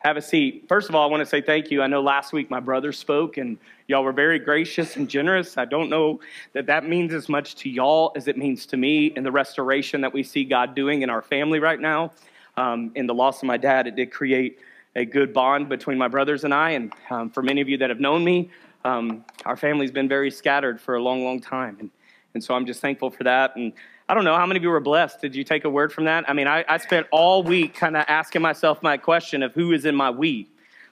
have a seat. First of all, I want to say thank you. I know last week my brother spoke and y'all were very gracious and generous. I don't know that that means as much to y'all as it means to me in the restoration that we see God doing in our family right now. Um, in the loss of my dad, it did create a good bond between my brothers and I. And um, for many of you that have known me, um, our family's been very scattered for a long, long time. And, and so I'm just thankful for that. And I don't know how many of you were blessed. Did you take a word from that? I mean, I, I spent all week kind of asking myself my question of who is in my we?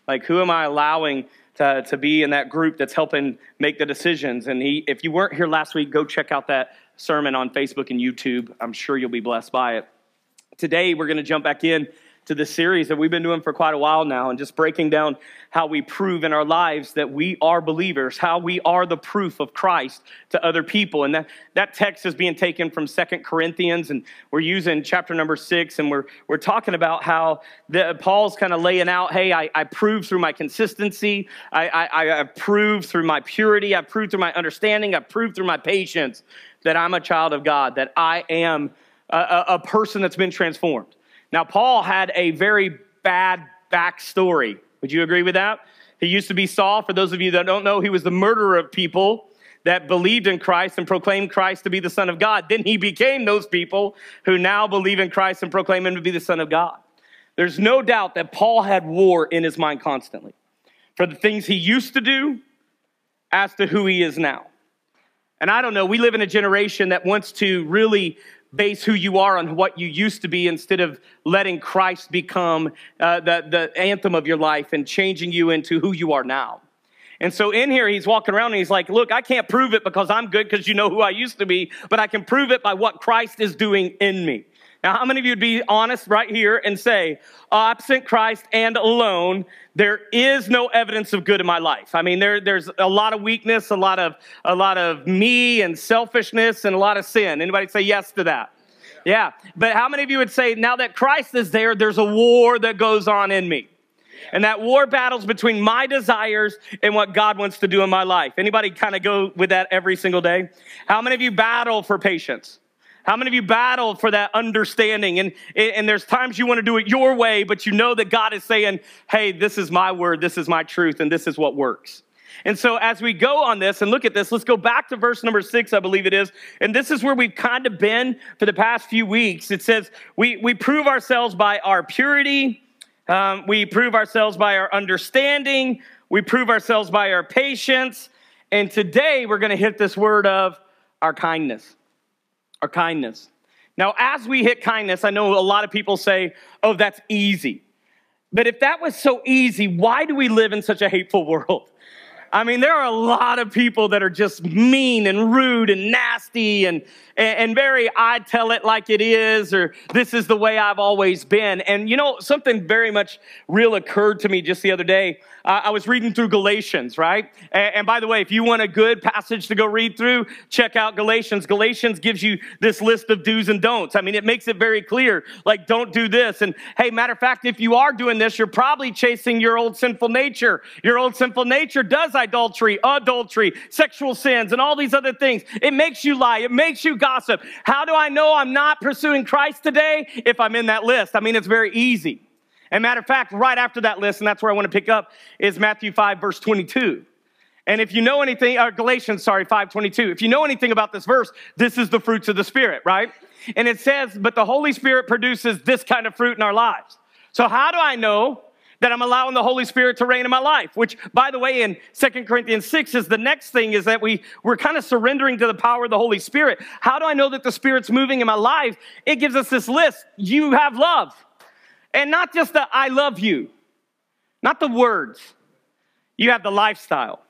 Like, who am I allowing to, to be in that group that's helping make the decisions? And he, if you weren't here last week, go check out that sermon on Facebook and YouTube. I'm sure you'll be blessed by it. Today, we're going to jump back in to this series that we've been doing for quite a while now and just breaking down how we prove in our lives that we are believers, how we are the proof of Christ to other people. And that, that text is being taken from Second Corinthians, and we're using chapter number six, and we're, we're talking about how the, Paul's kind of laying out hey, I, I prove through my consistency, I, I, I prove through my purity, I prove through my understanding, I prove through my patience that I'm a child of God, that I am a, a person that's been transformed. Now, Paul had a very bad backstory. Would you agree with that? He used to be Saul. For those of you that don't know, he was the murderer of people that believed in Christ and proclaimed Christ to be the Son of God. Then he became those people who now believe in Christ and proclaim him to be the Son of God. There's no doubt that Paul had war in his mind constantly for the things he used to do as to who he is now. And I don't know, we live in a generation that wants to really base who you are on what you used to be instead of letting Christ become uh, the, the anthem of your life and changing you into who you are now. And so in here, he's walking around and he's like, Look, I can't prove it because I'm good because you know who I used to be, but I can prove it by what Christ is doing in me. Now, how many of you would be honest right here and say, oh, absent Christ and alone, there is no evidence of good in my life? I mean, there, there's a lot of weakness, a lot of, a lot of me and selfishness and a lot of sin. Anybody say yes to that? Yeah. But how many of you would say, now that Christ is there, there's a war that goes on in me? And that war battles between my desires and what God wants to do in my life. Anybody kind of go with that every single day? How many of you battle for patience? How many of you battle for that understanding? And, and there's times you want to do it your way, but you know that God is saying, hey, this is my word, this is my truth, and this is what works. And so, as we go on this and look at this, let's go back to verse number six, I believe it is. And this is where we've kind of been for the past few weeks. It says, We, we prove ourselves by our purity, um, we prove ourselves by our understanding, we prove ourselves by our patience. And today, we're going to hit this word of our kindness our kindness. Now, as we hit kindness, I know a lot of people say, oh, that's easy. But if that was so easy, why do we live in such a hateful world? I mean, there are a lot of people that are just mean and rude and nasty and, and, very, I tell it like it is, or this is the way I've always been. And you know, something very much real occurred to me just the other day. Uh, I was reading through Galatians, right? And, and, by the way, if you want a good passage to go read through, check out Galatians. Galatians gives you this list of do's and don'ts. I mean, it makes it very clear, like, don't do this. And hey, matter of fact, if you are doing this, you're probably chasing your old sinful nature. Your old sinful nature does idolatry, adultery, sexual sins, and all these other things. It makes you lie, it makes you gossip. How do I know I'm not pursuing Christ today if I'm in that list? I mean, it's very easy. And matter of fact, right after that list, and that's where I want to pick up, is Matthew 5, verse 22. And if you know anything, or uh, Galatians, sorry, 522, if you know anything about this verse, this is the fruits of the Spirit, right? And it says, but the Holy Spirit produces this kind of fruit in our lives. So how do I know that I'm allowing the Holy Spirit to reign in my life? Which, by the way, in Second Corinthians 6 is the next thing is that we, we're kind of surrendering to the power of the Holy Spirit. How do I know that the Spirit's moving in my life? It gives us this list. You have love. And not just the I love you, not the words. You have the lifestyle.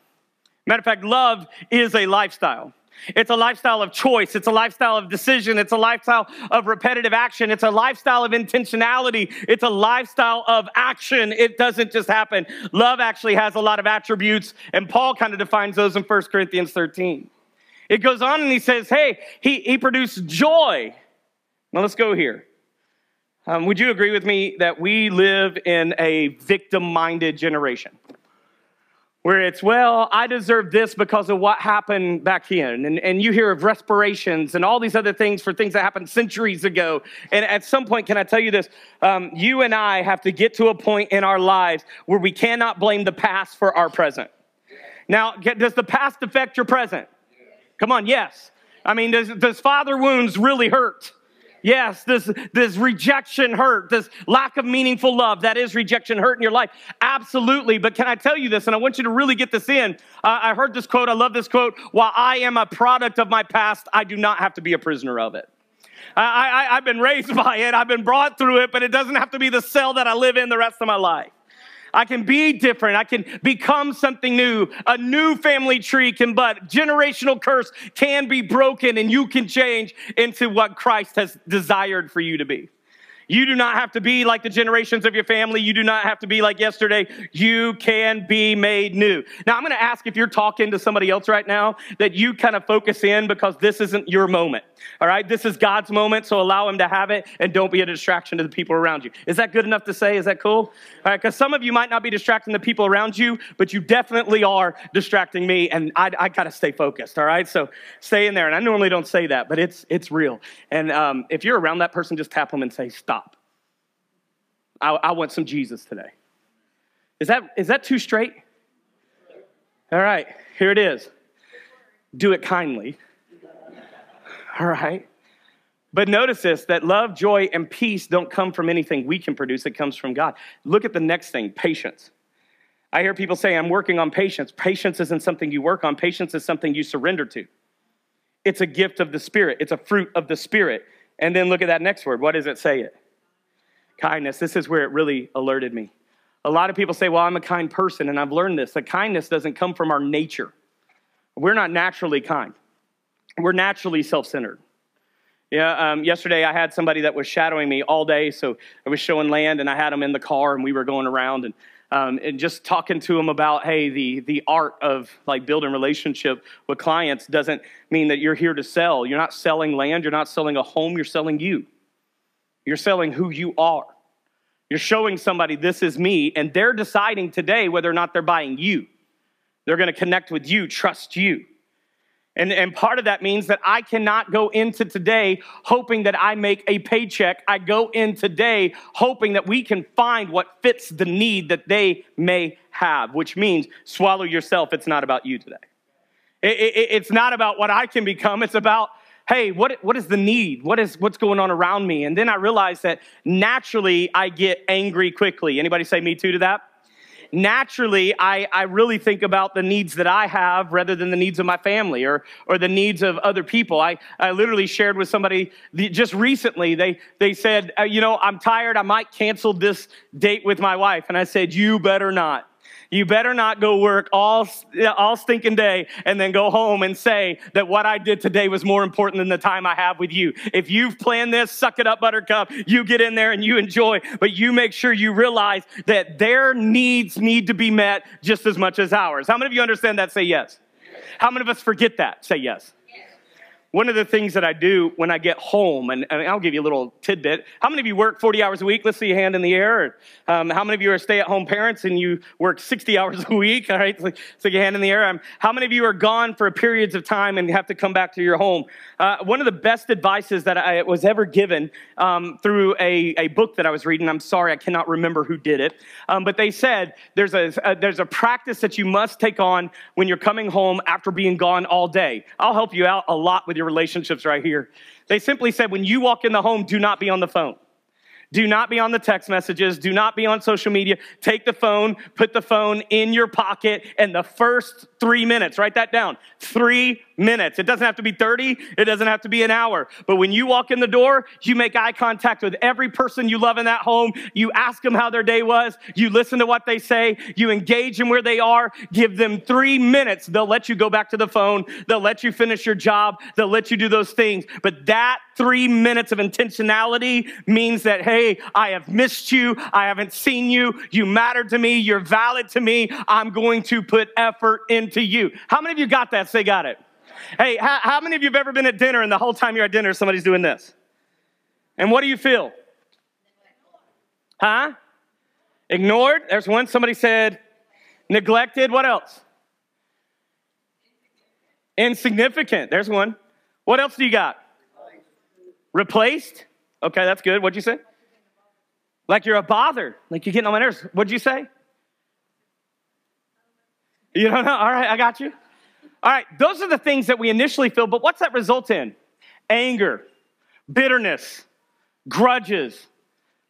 Matter of fact, love is a lifestyle. It's a lifestyle of choice. It's a lifestyle of decision. It's a lifestyle of repetitive action. It's a lifestyle of intentionality. It's a lifestyle of action. It doesn't just happen. Love actually has a lot of attributes, and Paul kind of defines those in 1 Corinthians 13. It goes on and he says, hey, he, he produced joy. Now let's go here. Um, would you agree with me that we live in a victim minded generation? Where it's, well, I deserve this because of what happened back then. And, and you hear of respirations and all these other things for things that happened centuries ago. And at some point, can I tell you this? Um, you and I have to get to a point in our lives where we cannot blame the past for our present. Now, does the past affect your present? Come on, yes. I mean, does, does father wounds really hurt? Yes, this, this rejection hurt, this lack of meaningful love, that is rejection hurt in your life. Absolutely. But can I tell you this? And I want you to really get this in. Uh, I heard this quote. I love this quote. While I am a product of my past, I do not have to be a prisoner of it. I, I, I've been raised by it, I've been brought through it, but it doesn't have to be the cell that I live in the rest of my life. I can be different. I can become something new. A new family tree can but generational curse can be broken and you can change into what Christ has desired for you to be. You do not have to be like the generations of your family. You do not have to be like yesterday. You can be made new. Now, I'm going to ask if you're talking to somebody else right now that you kind of focus in because this isn't your moment. All right. This is God's moment. So allow him to have it and don't be a distraction to the people around you. Is that good enough to say? Is that cool? All right. Because some of you might not be distracting the people around you, but you definitely are distracting me. And I, I got to stay focused. All right. So stay in there. And I normally don't say that, but it's, it's real. And um, if you're around that person, just tap them and say, stop. I, I want some Jesus today. Is that, is that too straight? All right, here it is. Do it kindly. All right. But notice this that love, joy, and peace don't come from anything we can produce, it comes from God. Look at the next thing patience. I hear people say, I'm working on patience. Patience isn't something you work on, patience is something you surrender to. It's a gift of the Spirit, it's a fruit of the Spirit. And then look at that next word. What does it say? It kindness. This is where it really alerted me. A lot of people say, Well, I'm a kind person, and I've learned this that kindness doesn't come from our nature. We're not naturally kind, we're naturally self centered. Yeah, um, yesterday I had somebody that was shadowing me all day, so I was showing land, and I had them in the car, and we were going around and um, and just talking to them about hey the the art of like building relationship with clients doesn't mean that you're here to sell. You're not selling land. You're not selling a home. You're selling you. You're selling who you are. You're showing somebody this is me, and they're deciding today whether or not they're buying you. They're going to connect with you, trust you. And, and part of that means that I cannot go into today hoping that I make a paycheck. I go in today hoping that we can find what fits the need that they may have, which means swallow yourself. It's not about you today. It, it, it's not about what I can become, it's about hey, what, what is the need? What is, what's going on around me? And then I realized that naturally I get angry quickly. Anybody say me too to that? Naturally, I, I really think about the needs that I have rather than the needs of my family or, or the needs of other people. I, I literally shared with somebody just recently, they, they said, uh, you know, I'm tired. I might cancel this date with my wife. And I said, you better not. You better not go work all, all stinking day and then go home and say that what I did today was more important than the time I have with you. If you've planned this, suck it up, buttercup. You get in there and you enjoy, but you make sure you realize that their needs need to be met just as much as ours. How many of you understand that? Say yes. How many of us forget that? Say yes. One of the things that I do when I get home, and, and, I'll give you a little tidbit. How many of you work 40 hours a week? Let's see a hand in the air. Um, how many of you are stay at home parents and you work 60 hours a week? All right, so your hand in the air. Um, how many of you are gone for periods of time and have to come back to your home? Uh, one of the best advices that I was ever given um, through a, a book that I was reading, I'm sorry, I cannot remember who did it, um, but they said there's a, a, there's a practice that you must take on when you're coming home after being gone all day. I'll help you out a lot with your relationships right here. They simply said, when you walk in the home, do not be on the phone. Do not be on the text messages. Do not be on social media. Take the phone, put the phone in your pocket, and the first three minutes, write that down. Three minutes. It doesn't have to be 30, it doesn't have to be an hour. But when you walk in the door, you make eye contact with every person you love in that home. You ask them how their day was. You listen to what they say. You engage them where they are. Give them three minutes. They'll let you go back to the phone. They'll let you finish your job. They'll let you do those things. But that three minutes of intentionality means that, hey, I have missed you. I haven't seen you. You matter to me. You're valid to me. I'm going to put effort into you. How many of you got that? Say, got it. Hey, how, how many of you have ever been at dinner and the whole time you're at dinner, somebody's doing this? And what do you feel? Huh? Ignored? There's one, somebody said Neglected. What else? Insignificant. There's one. What else do you got? Replaced. Okay, that's good. What'd you say? Like you're a bother. Like you're getting on my nerves. What'd you say? You don't know? All right, I got you. All right, those are the things that we initially feel, but what's that result in? Anger, bitterness, grudges,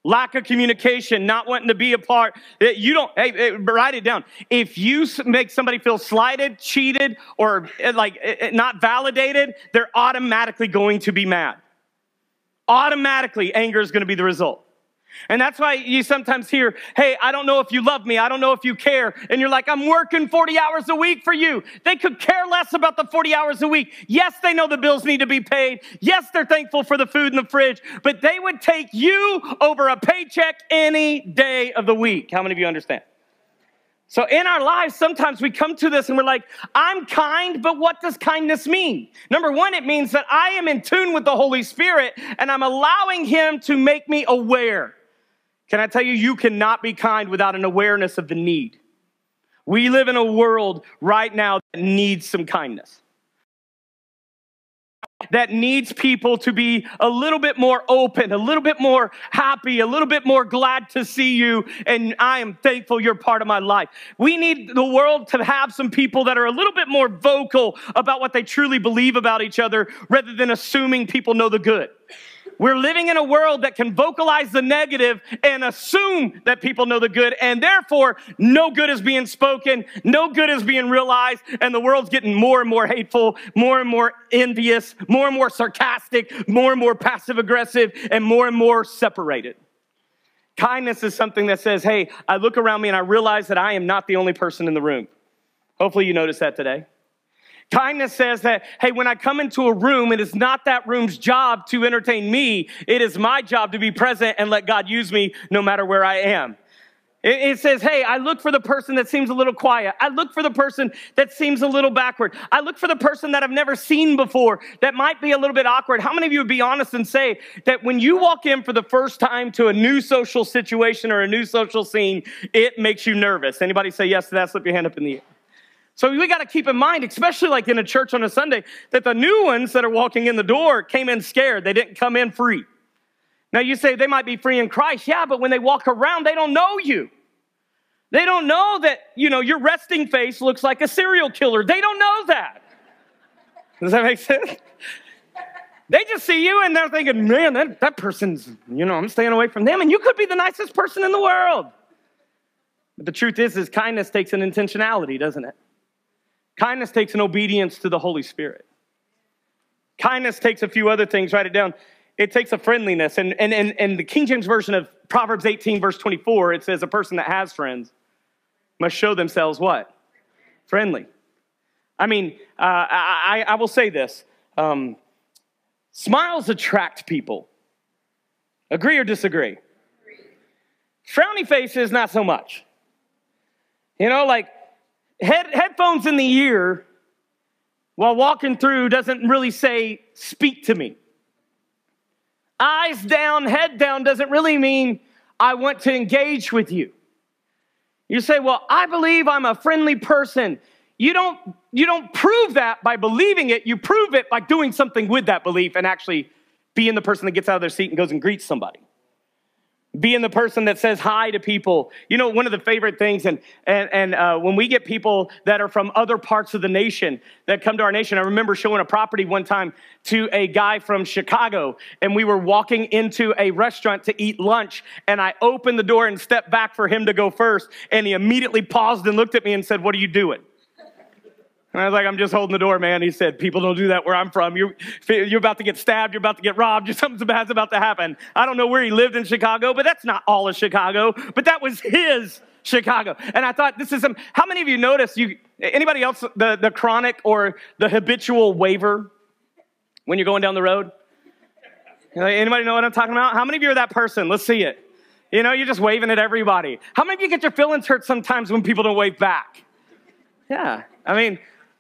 lack of communication, not wanting to be a part. You don't, hey, write it down. If you make somebody feel slighted, cheated, or eh, like eh, eh, not validated, they're automatically going to be mad. Automatically, anger is going to be the result. And that's why you sometimes hear, hey, I don't know if you love me. I don't know if you care. And you're like, I'm working 40 hours a week for you. They could care less about the 40 hours a week. Yes, they know the bills need to be paid. Yes, they're thankful for the food in the fridge, but they would take you over a paycheck any day of the week. How many of you understand? So in our lives, sometimes we come to this and we're like, I'm kind, but what does kindness mean? Number one, it means that I am in tune with the Holy Spirit and I'm allowing Him to make me aware. Can I tell you, you cannot be kind without an awareness of the need. We live in a world right now that needs some kindness. That needs people to be a little bit more open, a little bit more happy, a little bit more glad to see you. And I am thankful you're part of my life. We need the world to have some people that are a little bit more vocal about what they truly believe about each other rather than assuming people know the good. We're living in a world that can vocalize the negative and assume that people know the good, and therefore, no good is being spoken, no good is being realized, and the world's getting more and more hateful, more and more envious, more and more sarcastic, more and more passive aggressive, and more and more separated. Kindness is something that says, Hey, I look around me and I realize that I am not the only person in the room. Hopefully, you notice that today. Kindness says that, hey, when I come into a room, it is not that room's job to entertain me. It is my job to be present and let God use me no matter where I am. It, says, hey, I look for the person that seems a little quiet. I look for the person that seems a little backward. I look for the person that I've never seen before that might be a little bit awkward. How many of you would be honest and say that when you walk in for the first time to a new social situation or a new social scene, it makes you nervous? Anybody say yes to that? Slip your hand up in the air. So we got to keep in mind, especially like in a church on a Sunday, that the new ones that are walking in the door came in scared. They didn't come in free. Now you say they might be free in Christ. Yeah, but when they walk around, they don't know you. They don't know that, you know, your resting face looks like a serial killer. They don't know that. Does that make sense? They just see you and they're thinking, man, that, that person's, you know, I'm staying away from them. And you could be the nicest person in the world. But the truth is, is kindness takes an intentionality, doesn't it? Kindness takes an obedience to the Holy Spirit. Kindness takes a few other things, write it down. It takes a friendliness. And, and, and, and the King James Version of Proverbs 18, verse 24, it says, A person that has friends must show themselves what? Friendly. I mean, uh, I, I, will say this um, smiles attract people. Agree or disagree? Frowny faces, not so much. You know, like Head, headphones in the ear while walking through doesn't really say, speak to me. Eyes down, head down doesn't really mean, I want to engage with you. You say, well, I believe I'm a friendly person. You don't, you don't prove that by believing it. You prove it by doing something with that belief and actually being the person that gets out of their seat and goes and greets somebody being the person that says hi to people. You know, one of the favorite things, and and and uh, when we get people that are from other parts of the nation that come to our nation, I remember showing a property one time to a guy from Chicago, and we were walking into a restaurant to eat lunch, and I opened the door and stepped back for him to go first, and he immediately paused and looked at me and said, "What are you doing?" And I was like, I'm just holding the door, man. He said, People don't do that where I'm from. You're, you're about to get stabbed. You're about to get robbed. Something bad's about to happen. I don't know where he lived in Chicago, but that's not all of Chicago. But that was his Chicago. And I thought, this is some, how many of you notice you, anybody else, the, the chronic or the habitual waver when you're going down the road? Anybody know what I'm talking about? How many of you are that person? Let's see it. You know, you're just waving at everybody. How many of you get your feelings hurt sometimes when people don't wave back? Yeah. I mean,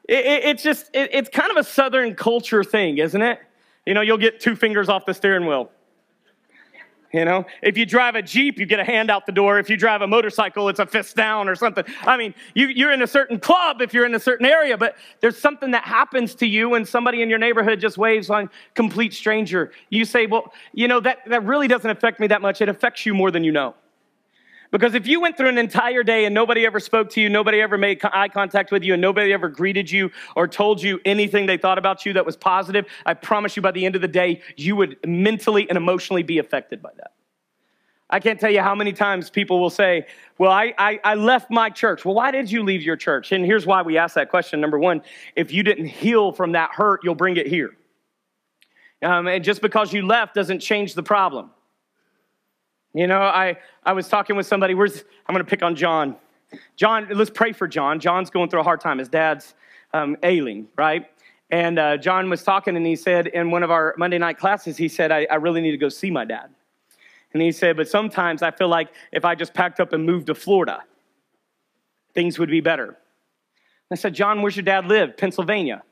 it, it, it's just, it, it's kind of a Southern culture thing, isn't it? You know, you'll get two fingers off the steering wheel. You know, if you drive a Jeep, you get a hand out the door. If you drive a motorcycle, it's a fist down or something. I mean, you, you're in a certain club if you're in a certain area, but there's something that happens to you when somebody in your neighborhood just waves on complete stranger. You say, well, you know, that, that really doesn't affect me that much. It affects you more than you know. Because if you went through an entire day and nobody ever spoke to you, nobody ever made eye contact with you, and nobody ever greeted you or told you anything they thought about you that was positive, I promise you by the end of the day, you would mentally and emotionally be affected by that. I can't tell you how many times people will say, Well, I, I, I, left my church. Well, why did you leave your church? And here's why we ask that question. Number one, if you didn't heal from that hurt, you'll bring it here. Um, and just because you left doesn't change the problem. You know, I, I was talking with somebody, where's, I'm going to pick on John. John, let's pray for John. John's going through a hard time. His dad's um, ailing, right? And uh, John was talking, and he said in one of our Monday night classes, he said, I, I really need to go see my dad. And he said, But sometimes I feel like if I just packed up and moved to Florida, things would be better. I said, John, where's your dad live? Pennsylvania.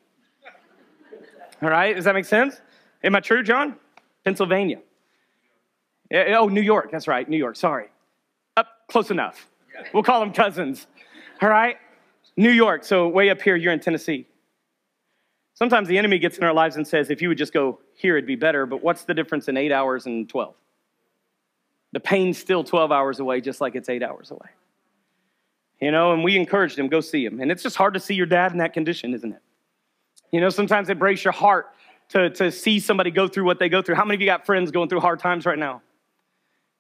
All right, does that make sense? Am I true, John? Pennsylvania. Eh, eh, oh, New York. That's right, New York. Sorry. Up close enough. We'll call them cousins. All right? New York. So way up here, you're in Tennessee. Sometimes the enemy gets in our lives and says, if you would just go here, it'd be better. But what's the difference in eight hours and 12? The pain's still 12 hours away, just like it's eight hours away. You know, and we encouraged him, go see him. And it's just hard to see your dad in that condition, isn't it? You know, sometimes it breaks your heart to, to see somebody go through what they go through. How many of you got friends going through hard times right now?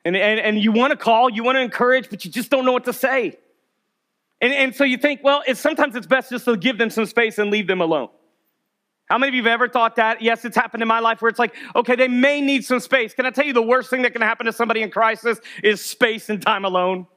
And, and, and you want to call, you want to encourage, but you just don't know what to say. And, and so you think, well, it's, sometimes it's best just to give them some space and leave them alone. How many of you have ever thought that? Yes, it's happened in my life where it's like, okay, they may need some space. Can I tell you the worst thing that can happen to somebody in crisis is space and time alone?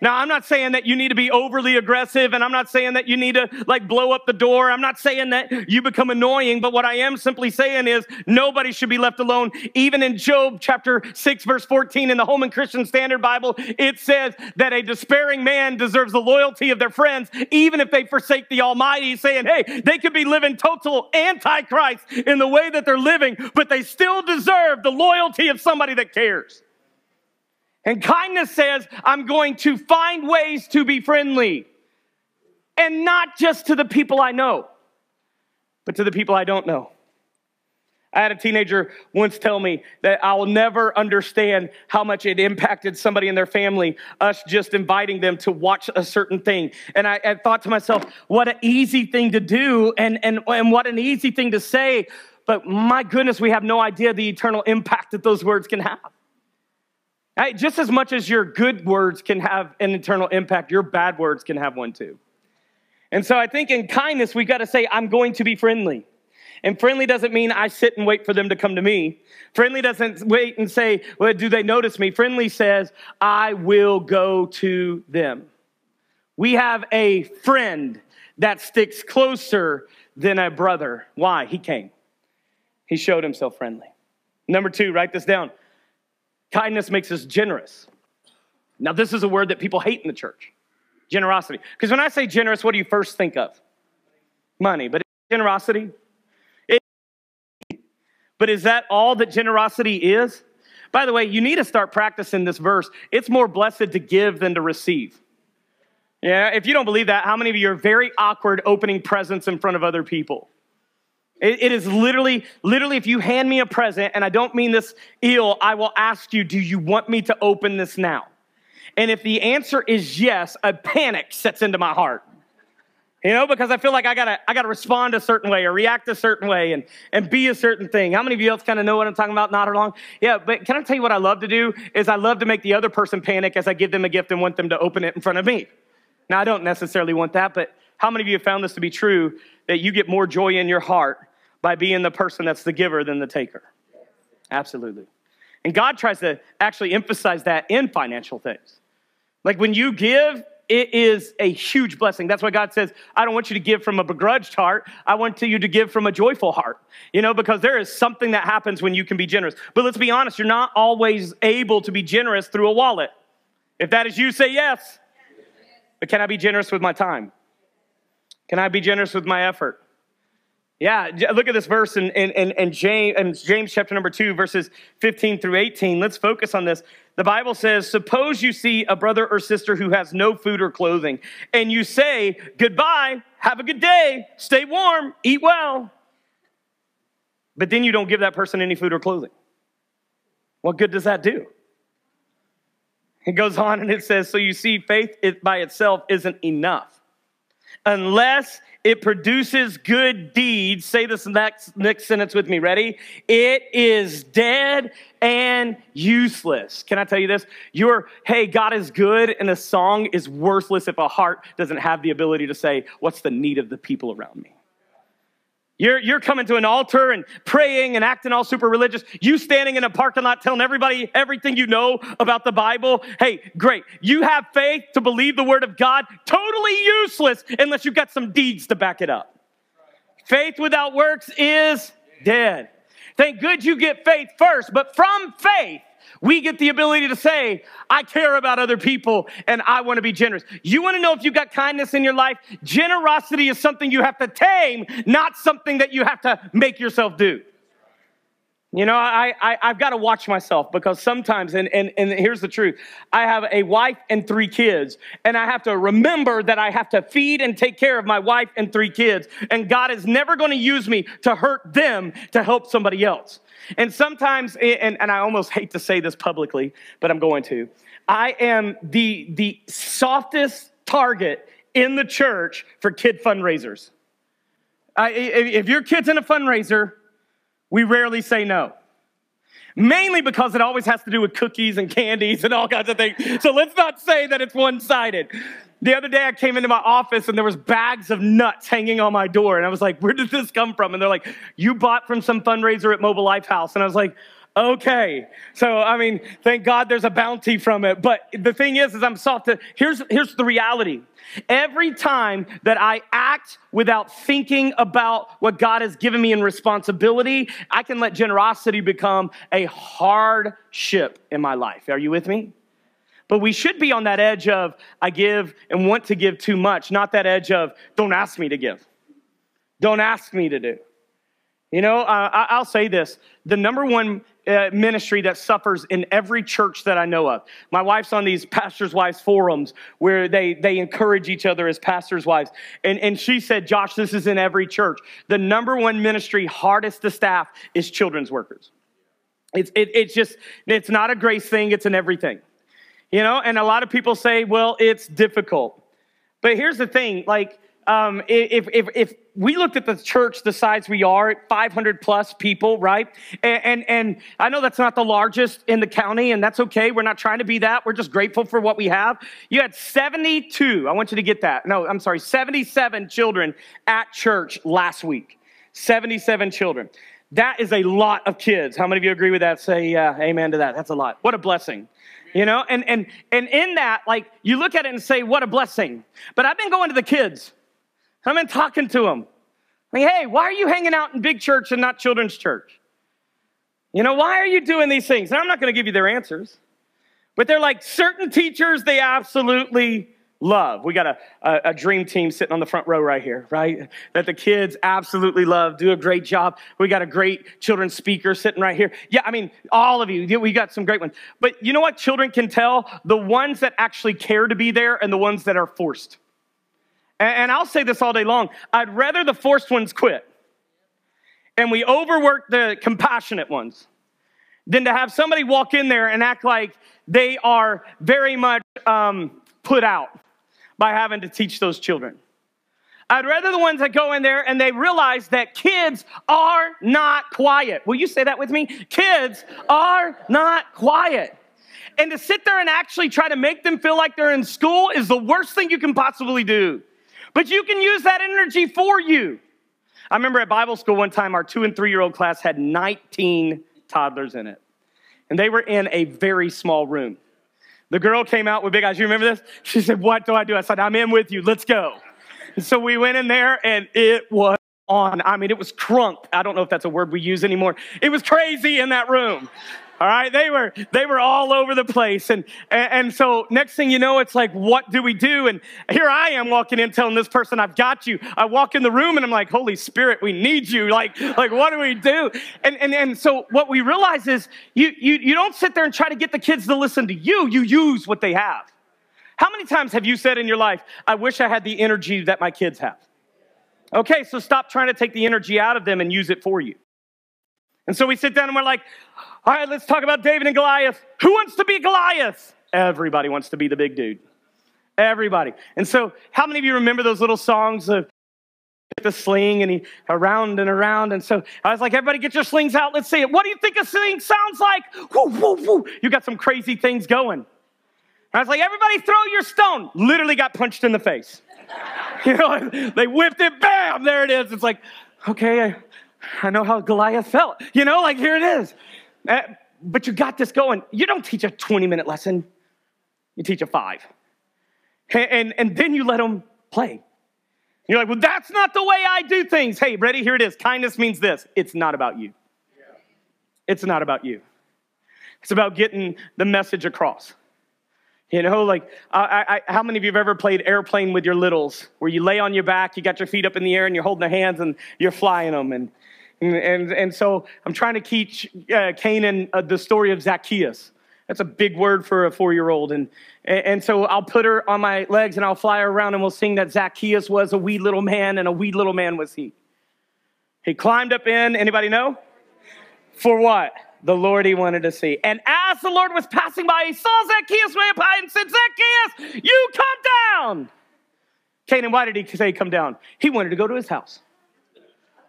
Now, I'm not saying that you need to be overly aggressive and I'm not saying that you need to like blow up the door. I'm not saying that you become annoying, but what I am simply saying is nobody should be left alone. Even in Job chapter 6 verse 14 in the Holman Christian Standard Bible, it says that a despairing man deserves the loyalty of their friends even if they forsake the Almighty, saying, hey, they could be living total antichrist in the way that they're living, but they still deserve the loyalty of somebody that cares. And kindness says, I'm going to find ways to be friendly. And not just to the people I know, but to the people I don't know. I had a teenager once tell me that I'll never understand how much it impacted somebody in their family, us just inviting them to watch a certain thing. And I, I thought to myself, what an easy thing to do and, and, and what an easy thing to say. But my goodness, we have no idea the eternal impact that those words can have. Just as much as your good words can have an eternal impact, your bad words can have one too. And so I think in kindness, we've got to say, I'm going to be friendly. And friendly doesn't mean I sit and wait for them to come to me. Friendly doesn't wait and say, well, do they notice me? Friendly says, I will go to them. We have a friend that sticks closer than a brother. Why? He came. He showed himself friendly. Number two, write this down. Kindness makes us generous. Now, this is a word that people hate in the church generosity. Because when I say generous, what do you first think of? Money. But generosity? It, but is that all that generosity is? By the way, you need to start practicing this verse. It's more blessed to give than to receive. Yeah, if you don't believe that, how many of you are very awkward opening presents in front of other people? It, it is literally, literally, if you hand me a present, and I don't mean this ill, I will ask you, do you want me to open this now? And if the answer is yes, a panic sets into my heart. You know, because I feel like I gotta, I gotta respond a certain way or react a certain way and, and be a certain thing. How many of you else kind of know what I'm talking about? Not along? Yeah, but can I tell you what I love to do? Is I love to make the other person panic as I give them a gift and want them to open it in front of me. Now, I don't necessarily want that, but how many of you have found this to be true that you get more joy in your heart by being the person that's the giver than the taker. Absolutely. And God tries to actually emphasize that in financial things. Like when you give, it is a huge blessing. That's why God says, I don't want you to give from a begrudged heart. I want you to give from a joyful heart. You know, because there is something that happens when you can be generous. But let's be honest, you're not always able to be generous through a wallet. If that is you, say yes. But can I be generous with my time? Can I be generous with my effort? Yeah, look at this verse in, in, in, in, James, in James chapter number 2, verses 15 through 18. Let's focus on this. The Bible says, Suppose you see a brother or sister who has no food or clothing, and you say, Goodbye, have a good day, stay warm, eat well. But then you don't give that person any food or clothing. What good does that do? It goes on and it says, So you see, faith by itself isn't enough unless it produces good deeds. Say this next, next sentence with me. Ready? It is dead and useless. Can I tell you this? Your, hey, God is good, and a song is worthless if a heart doesn't have the ability to say, what's the need of the people around me? You're, you're coming to an altar and praying and acting all super religious. You standing in a parking lot telling everybody everything you know about the Bible. Hey, great. You have faith to believe the word of God. Totally useless unless you've got some deeds to back it up. Faith without works is dead. Thank good you get faith first, but from faith, we get the ability to say, I care about other people and I want to be generous. You want to know if you've got kindness in your life? Generosity is something you have to tame, not something that you have to make yourself do. You know, I, I, have got to watch myself because sometimes, and, and, and here's the truth I have a wife and three kids, and I have to remember that I have to feed and take care of my wife and three kids. And God is never going to use me to hurt them to help somebody else. And sometimes, and, and I almost hate to say this publicly, but I'm going to. I am the, the softest target in the church for kid fundraisers. I, if your kid's in a fundraiser, we rarely say no. Mainly because it always has to do with cookies and candies and all kinds of things. So let's not say that it's one sided. The other day I came into my office and there was bags of nuts hanging on my door. And I was like, where did this come from? And they're like, you bought from some fundraiser at Mobile Life House. And I was like, okay. So, I mean, thank God there's a bounty from it. But the thing is, is I'm soft. To, here's, here's the reality. Every time that I act without thinking about what God has given me in responsibility, I can let generosity become a hardship in my life. Are you with me? But we should be on that edge of, I give and want to give too much, not that edge of, don't ask me to give. Don't ask me to do. You know, uh, I'll say this the number one uh, ministry that suffers in every church that I know of. My wife's on these pastors' wives forums where they, they encourage each other as pastors' wives. And, and she said, Josh, this is in every church. The number one ministry hardest to staff is children's workers. It's, it, it's just, it's not a grace thing, it's an everything. You know, and a lot of people say, well, it's difficult. But here's the thing like, um, if, if, if we looked at the church the size we are, 500 plus people, right? And, and, and, I know that's not the largest in the county, and that's okay. We're not trying to be that. We're just grateful for what we have. You had 72, I want you to get that. No, I'm sorry, 77 children at church last week. 77 children. That is a lot of kids. How many of you agree with that? Say yeah, amen to that. That's a lot. What a blessing you know and and and in that like you look at it and say what a blessing. But i've been going to the kids. I've been talking to them like hey why are you hanging out in big church and not children's church? You know why are you doing these things? And i'm not going to give you their answers. But they're like certain teachers they absolutely love. We got a, a, a, dream team sitting on the front row right here, right? That the kids absolutely love, do a great job. We got a great children's speaker sitting right here. Yeah, I mean, all of you, we got some great ones. But you know what children can tell? The ones that actually care to be there and the ones that are forced. And, and I'll say this all day long I'd rather the forced ones quit and we overwork the compassionate ones than to have somebody walk in there and act like they are very much um, put out by having to teach those children. I'd rather the ones that go in there and they realize that kids are not quiet. Will you say that with me? Kids are not quiet. And to sit there and actually try to make them feel like they're in school is the worst thing you can possibly do. But you can use that energy for you. I remember at Bible school one time, our two and three year old class had 19 toddlers in it. And they were in a very small room. The girl came out with big eyes. You remember this? She said, What do I do? I said, I'm in with you. Let's go. And so we went in there, and it was on. I mean, it was crunk. I don't know if that's a word we use anymore. It was crazy in that room. All right, they were they were all over the place, and, and and so next thing you know, it's like, what do we do? And here I am walking in, telling this person, "I've got you." I walk in the room, and I'm like, "Holy Spirit, we need you!" Like, like what do we do? And and and so what we realize is, you you you don't sit there and try to get the kids to listen to you. You use what they have. How many times have you said in your life, "I wish I had the energy that my kids have"? Okay, so stop trying to take the energy out of them and use it for you. And so we sit down and we're like, all right, let's talk about David and Goliath. Who wants to be Goliath? Everybody wants to be the big dude. Everybody. And so, how many of you remember those little songs of the sling and he around and around? And so I was like, everybody get your slings out. Let's see it. What do you think a sling sounds like? Woo, woo, woo. You got some crazy things going. I was like, everybody throw your stone. Literally got punched in the face. You know, they whipped it, bam, there it is. It's like, okay, I, I know how Goliath felt. You know, like here it is. Uh, but you got this going. You don't teach a 20 minute lesson, you teach a five. And, and, and then you let them play. You're like, well, that's not the way I do things. Hey, ready? Here it is. Kindness means this it's not about you. It's not about you. It's about getting the message across. You know, like, I, I, how many of you have ever played airplane with your littles, where you lay on your back, you got your feet up in the air, and you're holding their hands and you're flying them? And and, and, so I'm trying to teach uh, Canaan uh, the story of Zacchaeus. That's a big word for a four year old. And, and so I'll put her on my legs and I'll fly her around and we'll sing that Zacchaeus was a wee little man and a wee little man was he. He climbed up in, anybody know? For what? The Lord he wanted to see. And as the Lord was passing by, he saw Zacchaeus way up high and said, Zacchaeus, you come down. Canaan, why did he say come down? He wanted to go to his house.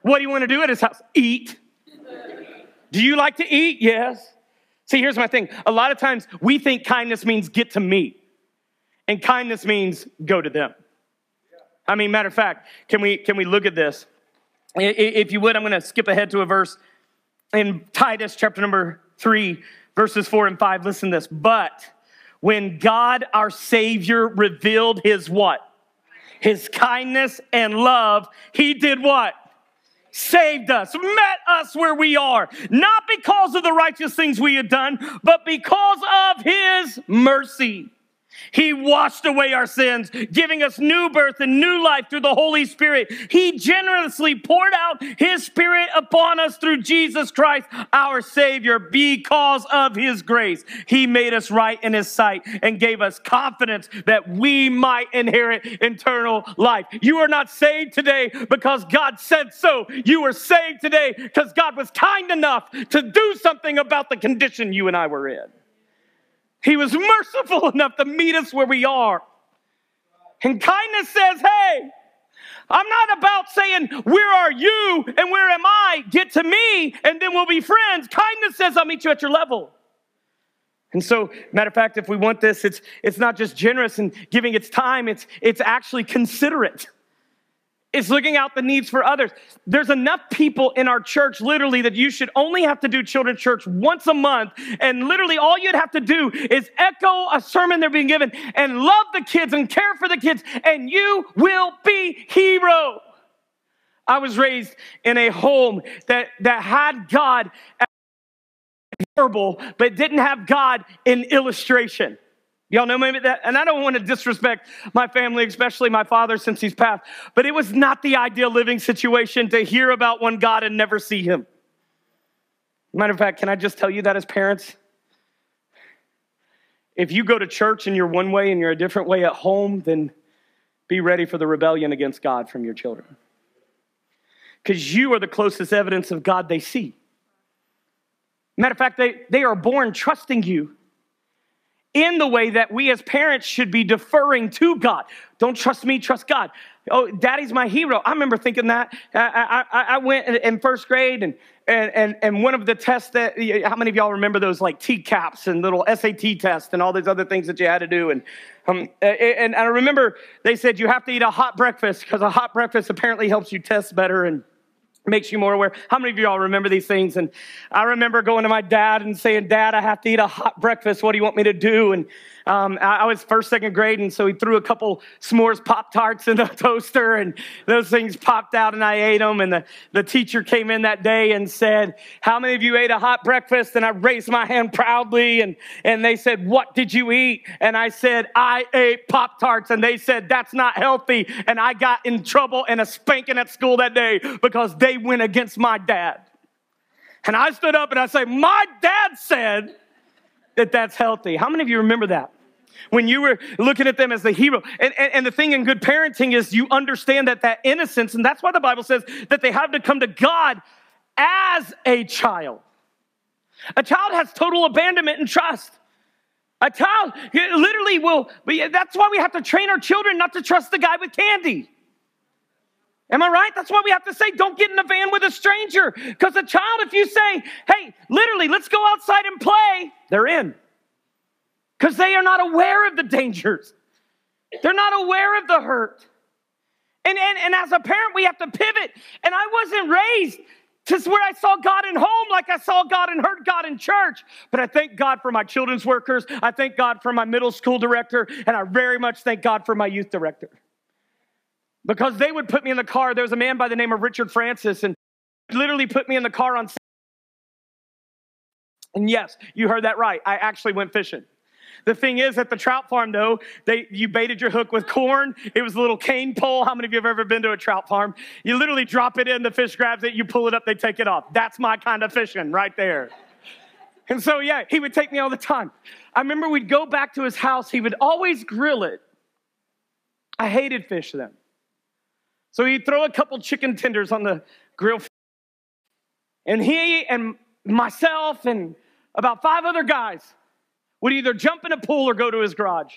What do you want to do at his house? Eat. Do you like to eat? Yes. See, here's my thing. A lot of times we think kindness means get to me, and kindness means go to them. I mean, matter of fact, can we can we look at this? If you would, I'm going to skip ahead to a verse in Titus chapter number three, verses four and five. Listen to this. But when God our Savior revealed his what? His kindness and love, he did what? Saved us, met us where we are, not because of the righteous things we had done, but because of his mercy. He washed away our sins, giving us new birth and new life through the Holy Spirit. He generously poured out His Spirit upon us through Jesus Christ, our Savior, because of His grace. He made us right in His sight and gave us confidence that we might inherit eternal life. You are not saved today because God said so. You were saved today because God was kind enough to do something about the condition you and I were in. He was merciful enough to meet us where we are. And kindness says, hey, I'm not about saying, where are you and where am I? Get to me and then we'll be friends. Kindness says, I'll meet you at your level. And so, matter of fact, if we want this, it's, it's not just generous and giving its time, it's, it's actually considerate. It's looking out the needs for others. There's enough people in our church, literally, that you should only have to do children's church once a month. And literally, all you'd have to do is echo a sermon they're being given and love the kids and care for the kids, and you will be hero. I was raised in a home that, that had God verbal, but didn't have God in illustration. Y'all know maybe that? And I don't want to disrespect my family, especially my father since he's passed, but it was not the ideal living situation to hear about one God and never see him. Matter of fact, can I just tell you that as parents? If you go to church and you're one way and you're a different way at home, then be ready for the rebellion against God from your children. Because you are the closest evidence of God they see. Matter of fact, they, they are born trusting you in the way that we as parents should be deferring to God. Don't trust me, trust God. Oh, daddy's my hero. I remember thinking that. I, I, I went in first grade and, and, and, and one of the tests that, how many of y'all remember those like TCAPs and little SAT tests and all these other things that you had to do? And, um, and I remember they said you have to eat a hot breakfast because a hot breakfast apparently helps you test better. And makes you more aware. How many of you all remember these things? And I remember going to my dad and saying, Dad, I have to eat a hot breakfast. What do you want me to do? And Um, I, was first, second grade, and so he threw a couple s'mores Pop Tarts in the toaster, and those things popped out, and I ate them. And the, the teacher came in that day and said, How many of you ate a hot breakfast? And I raised my hand proudly, and, and they said, What did you eat? And I said, I ate Pop Tarts. And they said, That's not healthy. And I got in trouble and a spanking at school that day because they went against my dad. And I stood up and I said, My dad said that that's healthy. How many of you remember that? When you were looking at them as the hero. And, and, and, the thing in good parenting is you understand that that innocence, and that's why the Bible says that they have to come to God as a child. A child has total abandonment and trust. A child literally will, that's why we have to train our children not to trust the guy with candy. Am I right? That's why we have to say, don't get in a van with a stranger. Because a child, if you say, hey, literally, let's go outside and play, they're in because they are not aware of the dangers. They're not aware of the hurt. And, and, and as a parent, we have to pivot. And I wasn't raised to where I saw God in home like I saw God and heard God in church. But I thank God for my children's workers. I thank God for my middle school director. And I very much thank God for my youth director. Because they would put me in the car. There was a man by the name of Richard Francis, and literally put me in the car on. And yes, you heard that right. I actually went fishing. The thing is, at the trout farm, though, they you baited your hook with corn. It was a little cane pole. How many of you have ever been to a trout farm? You literally drop it in, the fish grabs it, you pull it up, they take it off. That's my kind of fishing right there. And so, yeah, he would take me all the time. I remember we'd go back to his house, he would always grill it. I hated fish then. So he'd throw a couple chicken tenders on the grill. And he and myself and about five other guys would either jump in a pool or go to his garage.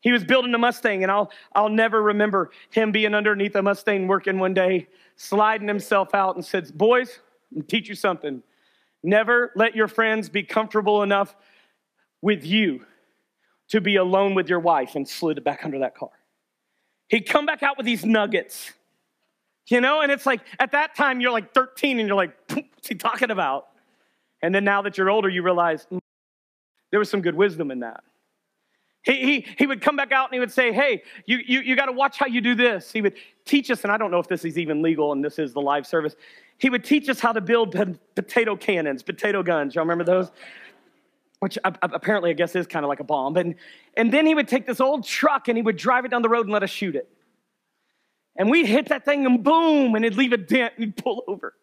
He was building a Mustang, and I'll, I'll never remember him being underneath a Mustang working one day, sliding himself out and said, Boys, I'm teach you something. Never let your friends be comfortable enough with you to be alone with your wife, and slid back under that car. He'd come back out with these nuggets, you know, and it's like at that time you're like 13 and you're like, what's he talking about? And then now that you're older, you realize, there was some good wisdom in that. He, he, he would come back out and he would say, Hey, you, you, you got to watch how you do this. He would teach us, and I don't know if this is even legal and this is the live service. He would teach us how to build potato cannons, potato guns. Y'all remember those? Which apparently I guess is kind of like a bomb. And, and then he would take this old truck and he would drive it down the road and let us shoot it. And we'd hit that thing and boom, and it'd leave a dent and he'd pull over.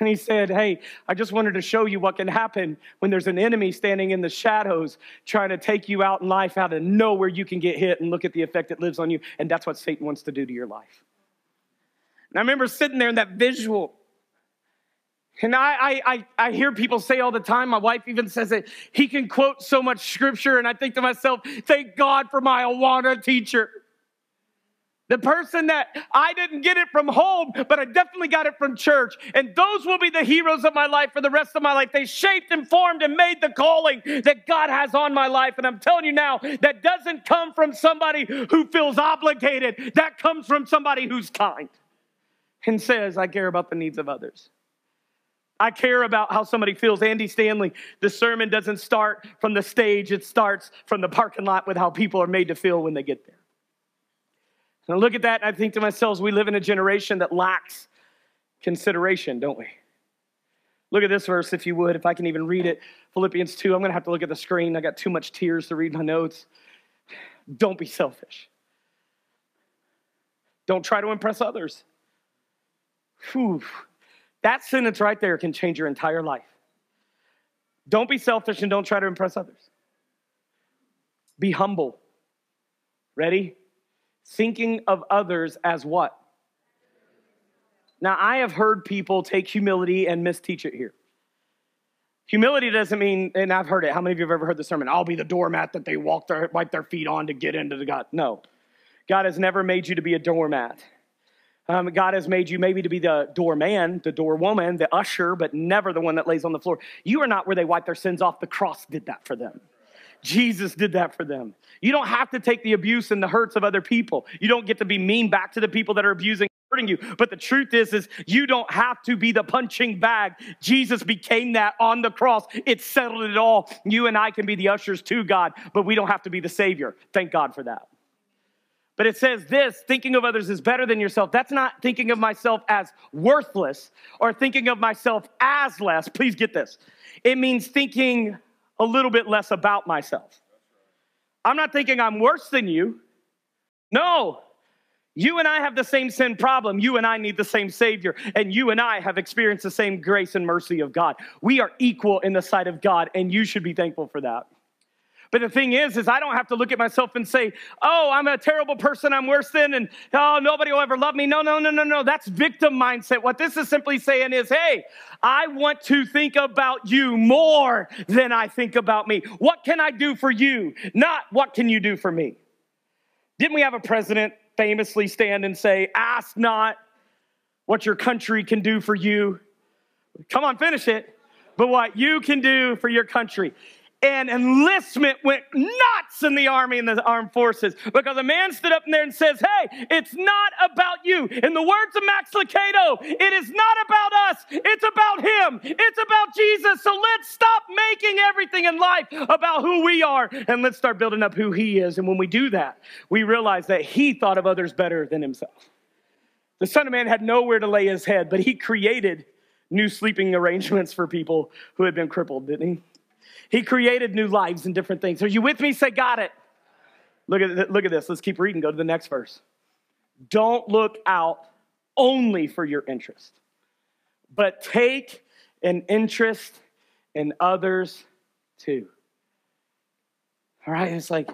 And he said, Hey, I just wanted to show you what can happen when there's an enemy standing in the shadows trying to take you out in life out of nowhere you can get hit and look at the effect it lives on you. And that's what Satan wants to do to your life. And I remember sitting there in that visual. And I, I, I, hear people say all the time, my wife even says it, he can quote so much scripture. And I think to myself, thank God for my Awana teacher. The person that I didn't get it from home, but I definitely got it from church. And those will be the heroes of my life for the rest of my life. They shaped and formed and made the calling that God has on my life. And I'm telling you now, that doesn't come from somebody who feels obligated. That comes from somebody who's kind and says, I care about the needs of others. I care about how somebody feels. Andy Stanley, the sermon doesn't start from the stage, it starts from the parking lot with how people are made to feel when they get there. And I look at that and I think to myself, we live in a generation that lacks consideration, don't we? Look at this verse, if you would, if I can even read it. Philippians 2. I'm going to have to look at the screen. I got too much tears to read my notes. Don't be selfish. Don't try to impress others. Whew. That sentence right there can change your entire life. Don't be selfish and don't try to impress others. Be humble. Ready? Thinking of others as what? Now, I have heard people take humility and misteach it here. Humility doesn't mean, and I've heard it. How many of you have ever heard the sermon? I'll be the doormat that they walk their, wipe their feet on to get into the God. No. God has never made you to be a doormat. Um, God has made you maybe to be the doorman, the doorwoman, the usher, but never the one that lays on the floor. You are not where they wipe their sins off. The cross did that for them. Jesus did that for them. You don't have to take the abuse and the hurts of other people. You don't get to be mean back to the people that are abusing hurting you. But the truth is, is you don't have to be the punching bag. Jesus became that on the cross. It settled it all. You and I can be the ushers to God, but we don't have to be the Savior. Thank God for that. But it says this thinking of others is better than yourself. That's not thinking of myself as worthless or thinking of myself as less. Please get this. It means thinking a little bit less about myself. I'm not thinking I'm worse than you. No. You and I have the same sin problem. You and I need the same Savior. And you and I have experienced the same grace and mercy of God. We are equal in the sight of God, and you should be thankful for that. But the thing is, is I don't have to look at myself and say, oh, I'm a terrible person, I'm worse than, and oh, nobody will ever love me. No, no, no, no, no. That's victim mindset. What this is simply saying is, hey, I want to think about you more than I think about me. What can I do for you? Not what can you do for me? Didn't we have a president famously stand and say, ask not what your country can do for you? Come on, finish it. But what you can do for your country and enlistment went nuts in the army and the armed forces because a man stood up in there and says, Hey, it's not about you. In the words of Max Lucado, it is not about us, it's about him, it's about Jesus. So let's stop making everything in life about who we are and let's start building up who he is. And when we do that, we realize that he thought of others better than himself. The Son of Man had nowhere to lay his head, but he created new sleeping arrangements for people who had been crippled, didn't he? He created new lives and different things. Are you with me? Say, got it. Look at, look at this. Let's keep reading. Go to the next verse. Don't look out only for your interest, but take an interest in others too. All right, it's like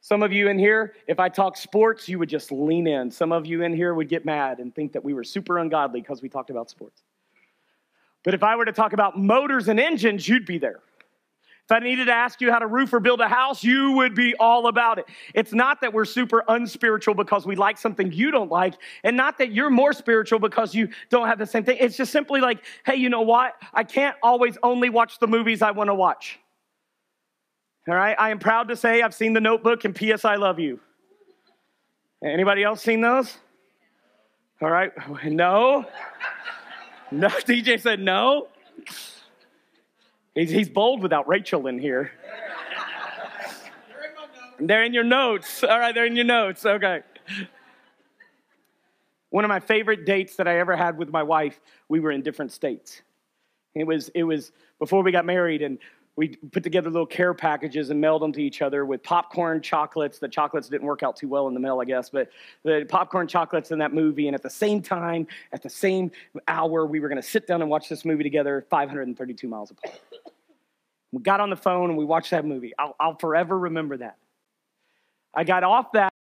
some of you in here, if I talk sports, you would just lean in. Some of you in here would get mad and think that we were super ungodly because we talked about sports. But if I were to talk about motors and engines, you'd be there. If I needed to ask you how to roof or build a house, you would be all about it. It's not that we're super unspiritual because we like something you don't like, and not that you're more spiritual because you don't have the same thing. It's just simply like, hey, you know what? I can't always only watch the movies I want to watch. All right? I am proud to say I've seen The Notebook and P.S. I Love You. Anybody else seen those? All right. No. No. DJ said no. He's, he's bold without Rachel in here. They're in your notes. All right, they're in your notes. Okay. One of my favorite dates that I ever had with my wife, we were in different states. It was, it was before we got married, and we put together little care packages and mailed them to each other with popcorn chocolates. The chocolates didn't work out too well in the mail, I guess, but the popcorn chocolates in that movie. And at the same time, at the same hour, we were going to sit down and watch this movie together, 532 miles apart. We got on the phone and we watched that movie. I'll, I'll forever remember that. I got off that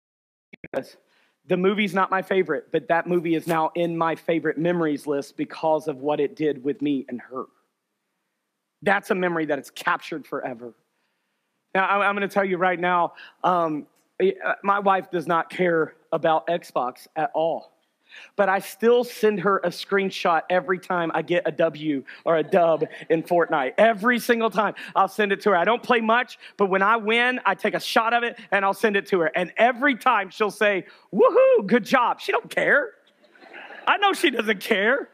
because the movie's not my favorite, but that movie is now in my favorite memories list because of what it did with me and her. That's a memory that is captured forever. Now, I'm going to tell you right now, um, my wife does not care about Xbox at all. But I still send her a screenshot every time I get a W or a dub in Fortnite. Every single time I'll send it to her. I don't play much, but when I win, I take a shot of it and I'll send it to her. And every time she'll say, Woohoo, good job. She don't care. I know she doesn't care.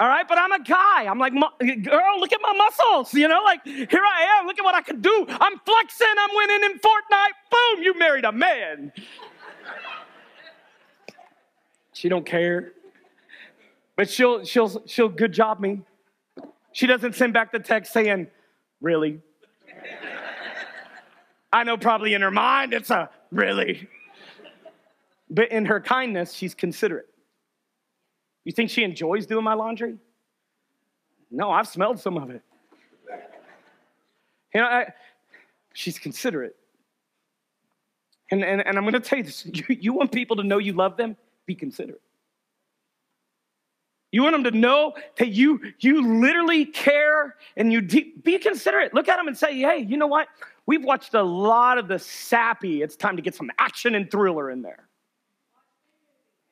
All right, but I'm a guy. I'm like, girl, look at my muscles. You know, like, here I am. Look at what I can do. I'm flexing. I'm winning in Fortnite. Boom, you married a man. she don't care. But she'll, she'll, she'll good job me. She doesn't send back the text saying, really? I know probably in her mind it's a really. But in her kindness, she's considerate. You think she enjoys doing my laundry? No, I've smelled some of it. You know, I, she's considerate. And, and, and I'm going to tell you this you, you want people to know you love them? Be considerate. You want them to know that you, you literally care and you de- be considerate. Look at them and say, hey, you know what? We've watched a lot of the sappy. It's time to get some action and thriller in there.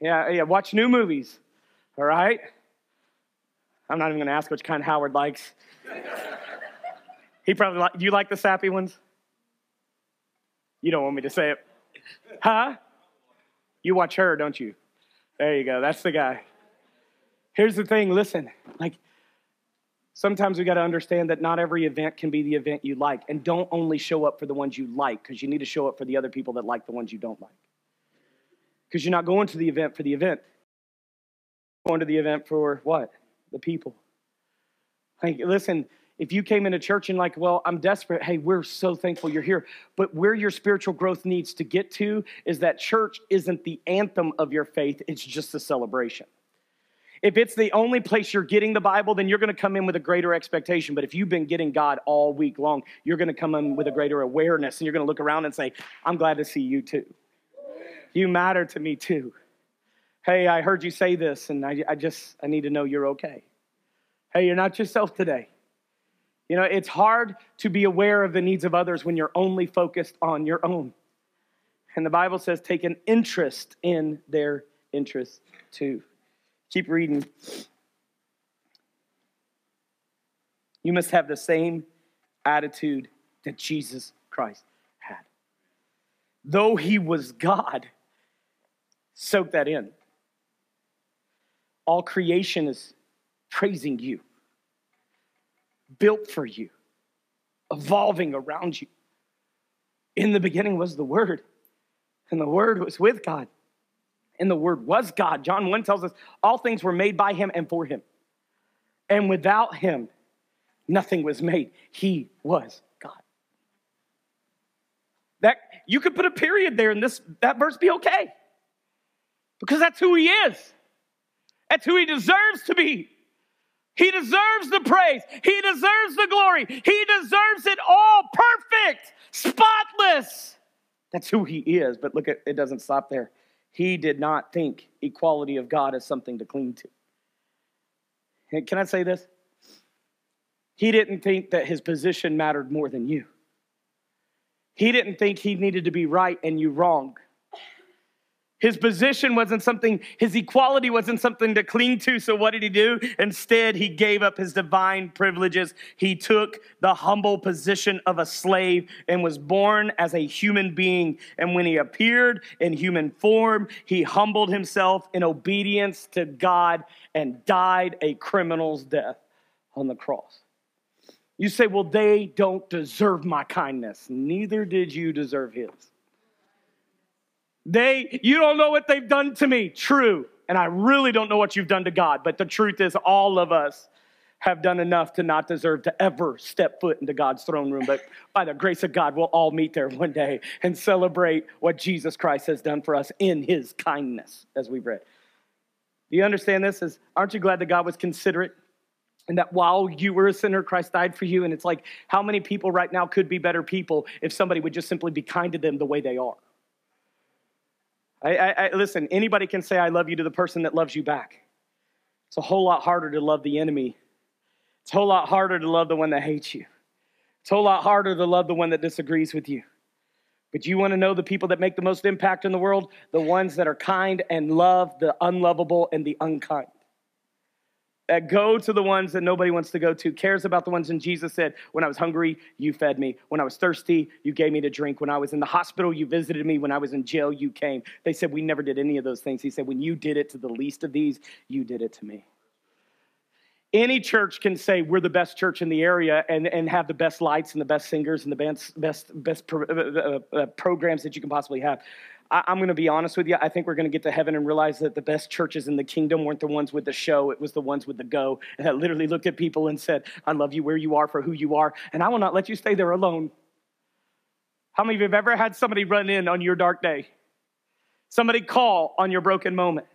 Yeah, yeah, watch new movies. All right? I'm not even going to ask which kind Howard likes. he probably like, do you like the sappy ones? You don't want me to say it. Huh? You watch her, don't you? There you go. That's the guy. Here's the thing listen, like, sometimes we got to understand that not every event can be the event you like. And don't only show up for the ones you like, because you need to show up for the other people that like the ones you don't like. Because you're not going to the event for the event, going to the event for what? The people. Like, listen, if you came into church and like, well, I'm desperate, hey, we're so thankful you're here. But where your spiritual growth needs to get to is that church isn't the anthem of your faith, it's just a celebration. If it's the only place you're getting the Bible, then you're going to come in with a greater expectation. But if you've been getting God all week long, you're going to come in with a greater awareness and you're going to look around and say, I'm glad to see you too. You matter to me too. Hey, I heard you say this and I, I just, I need to know you're okay. Hey, you're not yourself today. You know, it's hard to be aware of the needs of others when you're only focused on your own. And the Bible says, take an interest in their interests too. Keep reading. You must have the same attitude that Jesus Christ had. Though he was God, soak that in. All creation is praising you built for you, evolving around you. In the beginning was the Word, and the Word was with God, and the Word was God. John 1 tells us all things were made by Him and for Him. And without Him, nothing was made. He was God. That you could put a period there and this that verse be okay. Because that's who he is. That's who he deserves to be. He deserves the praise. He deserves the glory. He deserves it all perfect, spotless. That's who he is. But look at it doesn't stop there. He did not think equality of God as something to cling to. Can I say this? He didn't think that his position mattered more than you. He didn't think he needed to be right and you wrong. His position wasn't something, his equality wasn't something to cling to. So, what did he do? Instead, he gave up his divine privileges. He took the humble position of a slave and was born as a human being. And when he appeared in human form, he humbled himself in obedience to God and died a criminal's death on the cross. You say, well, they don't deserve my kindness. Neither did you deserve his. They, you don't know what they've done to me. True. And I really don't know what you've done to God. But the truth is, all of us have done enough to not deserve to ever step foot into God's throne room. But by the grace of God, we'll all meet there one day and celebrate what Jesus Christ has done for us in his kindness, as we've read. Do you understand this? Is aren't you glad that God was considerate? And that while you were a sinner, Christ died for you. And it's like, how many people right now could be better people if somebody would just simply be kind to them the way they are? I, I, I, listen, anybody can say, I love you to the person that loves you back. It's a whole lot harder to love the enemy. It's a whole lot harder to love the one that hates you. It's a whole lot harder to love the one that disagrees with you. But you want to know the people that make the most impact in the world? The ones that are kind and love the unlovable and the unkind that go to the ones that nobody wants to go to, cares about the ones. And Jesus said, When I was hungry, you fed me. When I was thirsty, you gave me to drink. When I was in the hospital, you visited me. When I was in jail, you came. They said, We never did any of those things. He said, When you did it to the least of these, you did it to me. Any church can say we're the best church in the area and, and have the best lights and the best singers and the best, best, best pro, uh, uh, uh, programs that you can possibly have. I, am going to be honest with you. I think we're going to get to heaven and realize that the best churches in the kingdom weren't the ones with the show, it was the ones with the go. And that literally looked at people and said, I love you where you are for who you are, and I will not let you stay there alone. How many of you have ever had somebody run in on your dark day? Somebody call on your broken moment?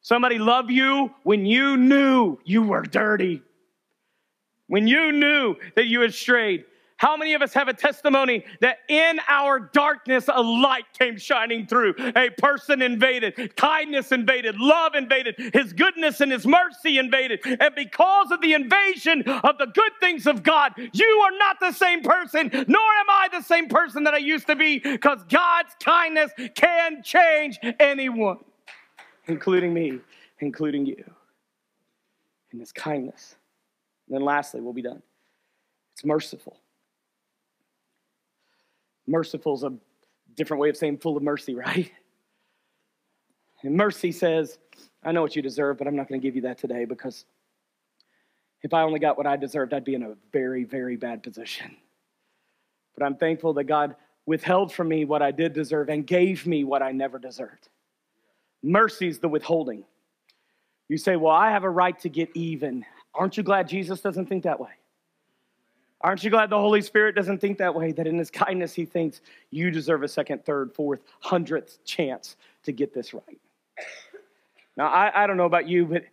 Somebody love you when you knew you were dirty, when you knew that you had strayed. How many of us have a testimony that in our darkness a light came shining through? A person invaded, kindness invaded, love invaded, his goodness and his mercy invaded. And because of the invasion of the good things of God, you are not the same person, nor am I the same person that I used to be, because God's kindness can change anyone, including me, including you. In his kindness. And then lastly, we'll be done. It's merciful. Merciful is a different way of saying full of mercy, right? And mercy says, I know what you deserve, but I'm not going to give you that today because if I only got what I deserved, I'd be in a very, very bad position. But I'm thankful that God withheld from me what I did deserve and gave me what I never deserved. Mercy's the withholding. You say, Well, I have a right to get even. Aren't you glad Jesus doesn't think that way? Aren't you glad the Holy Spirit doesn't think that way? That in His kindness, He thinks you deserve a second, third, fourth, hundredth chance to get this right. Now, I, I don't know about you, but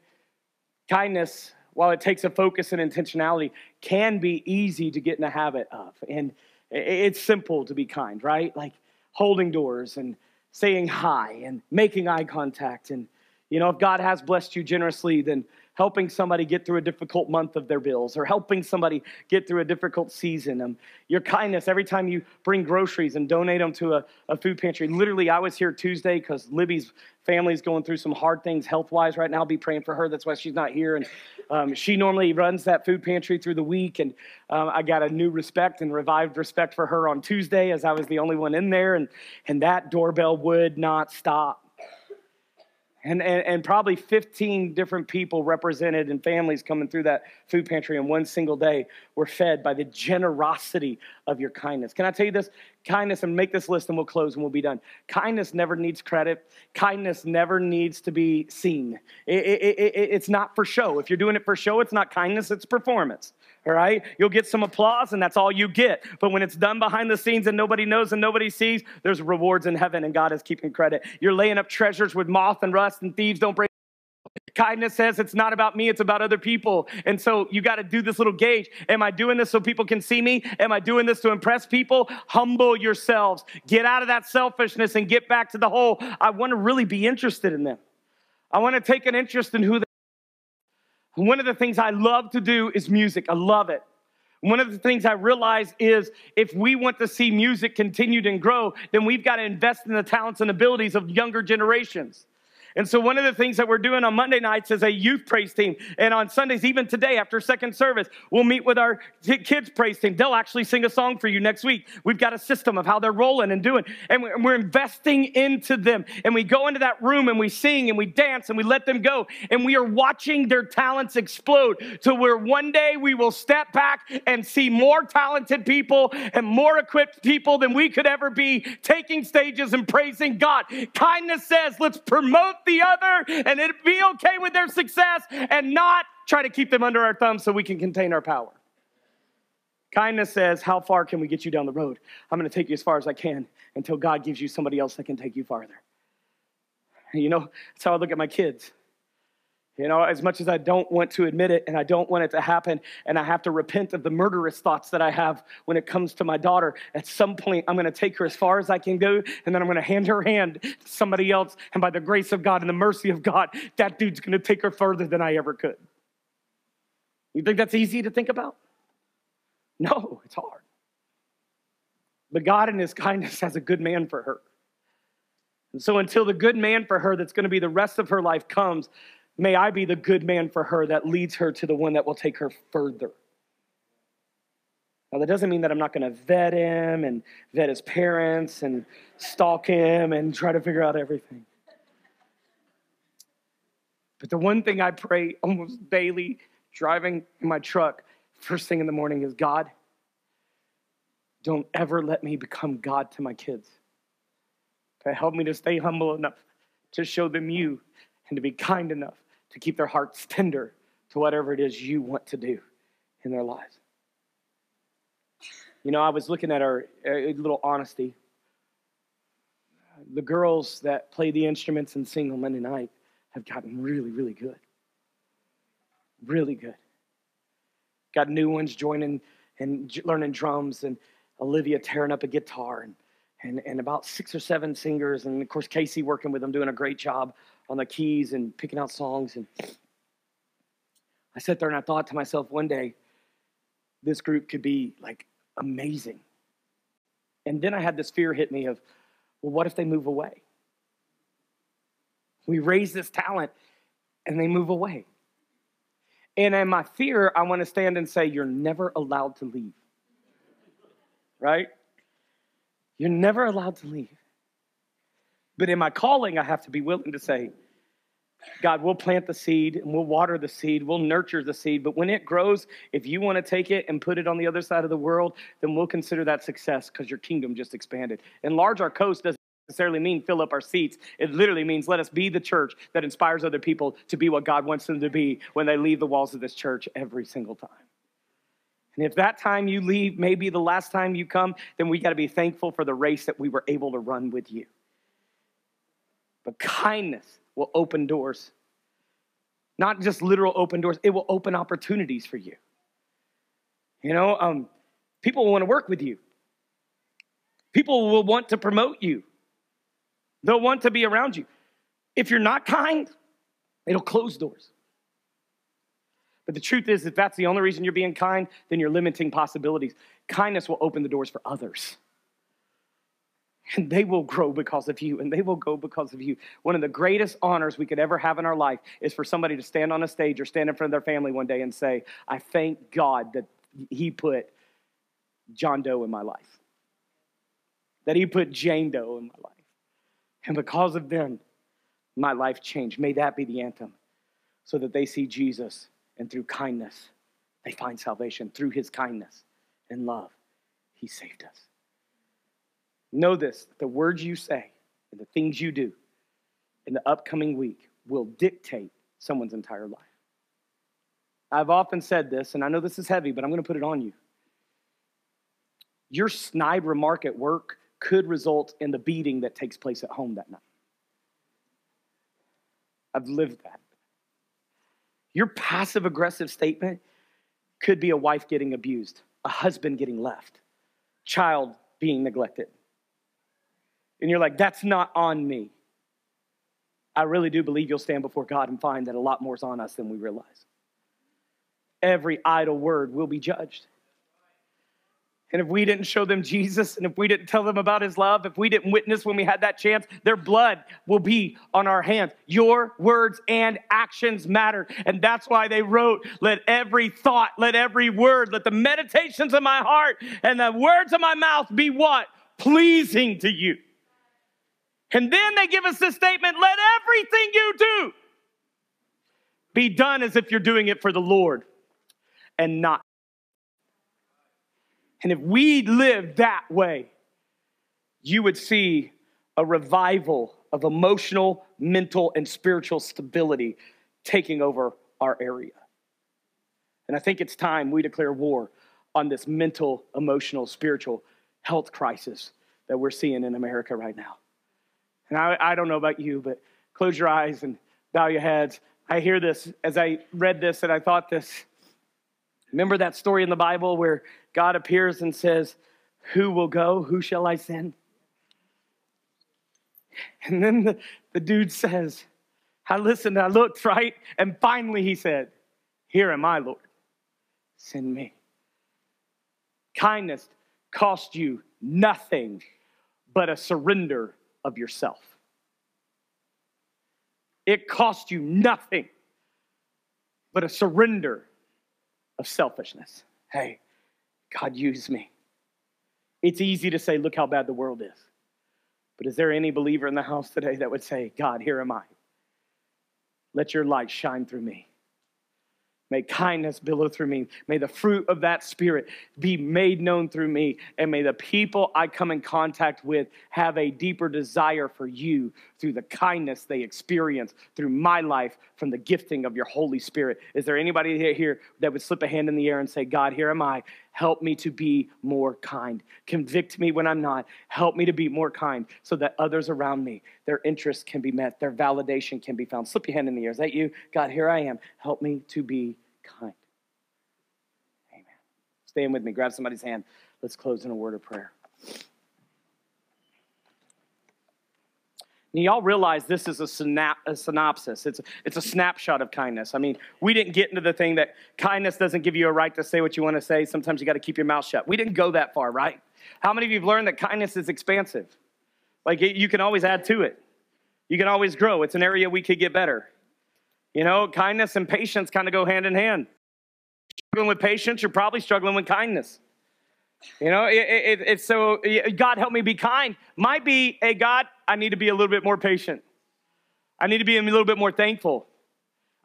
kindness, while it takes a focus and intentionality, can be easy to get in the habit of. And it's simple to be kind, right? Like holding doors and saying hi and making eye contact. And, you know, if God has blessed you generously, then helping somebody get through a difficult month of their bills or helping somebody get through a difficult season. Um, your kindness, every time you bring groceries and donate them to a, a food pantry. Literally, I was here Tuesday because Libby's family is going through some hard things health wise right now. I'll be praying for her. That's why she's not here. And um, she normally runs that food pantry through the week. And um, I got a new respect and revived respect for her on Tuesday as I was the only one in there. And, and that doorbell would not stop and, and, and, probably 15 different people represented and families coming through that food pantry in one single day were fed by the generosity of your kindness. Can I tell you this? Kindness, and make this list and we'll close and we'll be done. Kindness never needs credit. Kindness never needs to be seen. It, it, it, it's not for show. If you're doing it for show, it's not kindness, it's performance all right? You'll get some applause, and that's all you get. But when it's done behind the scenes and nobody knows and nobody sees, there's rewards in heaven, and God is keeping credit. You're laying up treasures with moth and rust, and thieves don't break. Kindness says it's not about me, it's about other people. And so you got to do this little gauge. Am I doing this so people can see me? Am I doing this to impress people? Humble yourselves. Get out of that selfishness and get back to the whole. I want to really be interested in them. I want to take an interest in who they are. one of the things I love to do is music. I love it. One of the things I realize is if we want to see music continued and grow, then we've got to invest in the talents and abilities of younger generations. And so, one of the things that we're doing on Monday nights is a youth praise team. And on Sundays, even today, after second service, we'll meet with our kids' praise team. They'll actually sing a song for you next week. We've got a system of how they're rolling and doing. And we're investing into them. And we go into that room and we sing and we dance and we let them go. And we are watching their talents explode to where one day we will step back and see more talented people and more equipped people than we could ever be taking stages and praising God. Kindness says, let's promote the other and it'd be okay with their success and not try to keep them under our thumb so we can contain our power. Kindness says, How far can we get you down the road? I'm going to take you as far as I can until God gives you somebody else that can take you farther. You know, that's how I look at my kids. You know, as much as I don't want to admit it and I don't want it to happen, and I have to repent of the murderous thoughts that I have when it comes to my daughter, at some point I'm going to take her as far as I can go, and then I'm going to hand her hand to somebody else. And by the grace of God and the mercy of God, that dude's going to take her further than I ever could. You think that's easy to think about? No, it's hard. But God, in His kindness, has a good man for her. And so, until the good man for her that's going to be the rest of her life comes, May I be the good man for her that leads her to the one that will take her further. Now, that doesn't mean that I'm not going to vet him and vet his parents and stalk him and try to figure out everything. But the one thing I pray almost daily driving in my truck, first thing in the morning, is God, don't ever let me become God to my kids. To help me to stay humble enough to show them you and to be kind enough to keep their hearts tender to whatever it is you want to do in their lives. You know, I was looking at our little honesty. The girls that play the instruments and sing on Monday night have gotten really, really good. Really good. Got new ones joining and learning drums, and Olivia tearing up a guitar, and, and, and about six or seven singers, and of course, Casey working with them, doing a great job on the keys and picking out songs. And I sat there and I thought to myself one day, this group could be like amazing. And then I had this fear hit me of, well, what if they move away? We raise this talent and they move away. And in my fear, I want to stand and say, You're never allowed to leave. Right? You're never allowed to leave. But in my calling, I have to be willing to say, God, we'll plant the seed and we'll water the seed, we'll nurture the seed. But when it grows, if you want to take it and put it on the other side of the world, then we'll consider that success because your kingdom just expanded. Enlarge our coast doesn't necessarily mean fill up our seats. It literally means let us be the church that inspires other people to be what God wants them to be when they leave the walls of this church every single time. And if that time you leave may be the last time you come, then we got to be thankful for the race that we were able to run with you. But kindness will open doors. Not just literal open doors, it will open opportunities for you. You know, um, people will want to work with you, people will want to promote you, they'll want to be around you. If you're not kind, it'll close doors. But the truth is, if that's the only reason you're being kind, then you're limiting possibilities. Kindness will open the doors for others. And they will grow because of you, and they will go because of you. One of the greatest honors we could ever have in our life is for somebody to stand on a stage or stand in front of their family one day and say, I thank God that He put John Doe in my life, that He put Jane Doe in my life. And because of them, my life changed. May that be the anthem so that they see Jesus and through kindness, they find salvation. Through his kindness and love, he saved us. Know this the words you say and the things you do in the upcoming week will dictate someone's entire life. I've often said this, and I know this is heavy, but I'm going to put it on you. Your snide remark at work could result in the beating that takes place at home that night. I've lived that. Your passive aggressive statement could be a wife getting abused, a husband getting left, child being neglected. And you're like, that's not on me. I really do believe you'll stand before God and find that a lot more is on us than we realize. Every idle word will be judged. And if we didn't show them Jesus, and if we didn't tell them about his love, if we didn't witness when we had that chance, their blood will be on our hands. Your words and actions matter. And that's why they wrote, Let every thought, let every word, let the meditations of my heart and the words of my mouth be what? Pleasing to you. And then they give us this statement let everything you do be done as if you're doing it for the Lord and not and if we lived that way, you would see a revival of emotional, mental, and spiritual stability taking over our area. And I think it's time we declare war on this mental, emotional, spiritual health crisis that we're seeing in America right now. And I, I don't know about you, but close your eyes and bow your heads. I hear this as I read this and I thought this. Remember that story in the Bible where God appears and says, Who will go? Who shall I send? And then the, the dude says, I listened, I looked, right? And finally he said, Here am I, Lord. Send me. Kindness cost you nothing but a surrender of yourself. It cost you nothing but a surrender of selfishness. Hey, God, use me. It's easy to say, look how bad the world is. But is there any believer in the house today that would say, God, here am I? Let your light shine through me. May kindness billow through me. May the fruit of that spirit be made known through me. And may the people I come in contact with have a deeper desire for you through the kindness they experience through my life from the gifting of your Holy Spirit. Is there anybody here that would slip a hand in the air and say, God, here am I. Help me to be more kind. Convict me when I'm not. Help me to be more kind so that others around me, their interests can be met, their validation can be found. Slip your hand in the air. Is that you? God, here I am. Help me to be kind. Amen. Stand with me. Grab somebody's hand. Let's close in a word of prayer. Now, y'all realize this is a, synap- a synopsis. It's, it's a snapshot of kindness. I mean, we didn't get into the thing that kindness doesn't give you a right to say what you want to say. Sometimes you got to keep your mouth shut. We didn't go that far, right? How many of you have learned that kindness is expansive? Like, it, you can always add to it, you can always grow. It's an area we could get better. You know, kindness and patience kind of go hand in hand. Struggling with patience, you're probably struggling with kindness. You know, it, it, it's so, God help me be kind. Might be, hey, God, I need to be a little bit more patient. I need to be a little bit more thankful.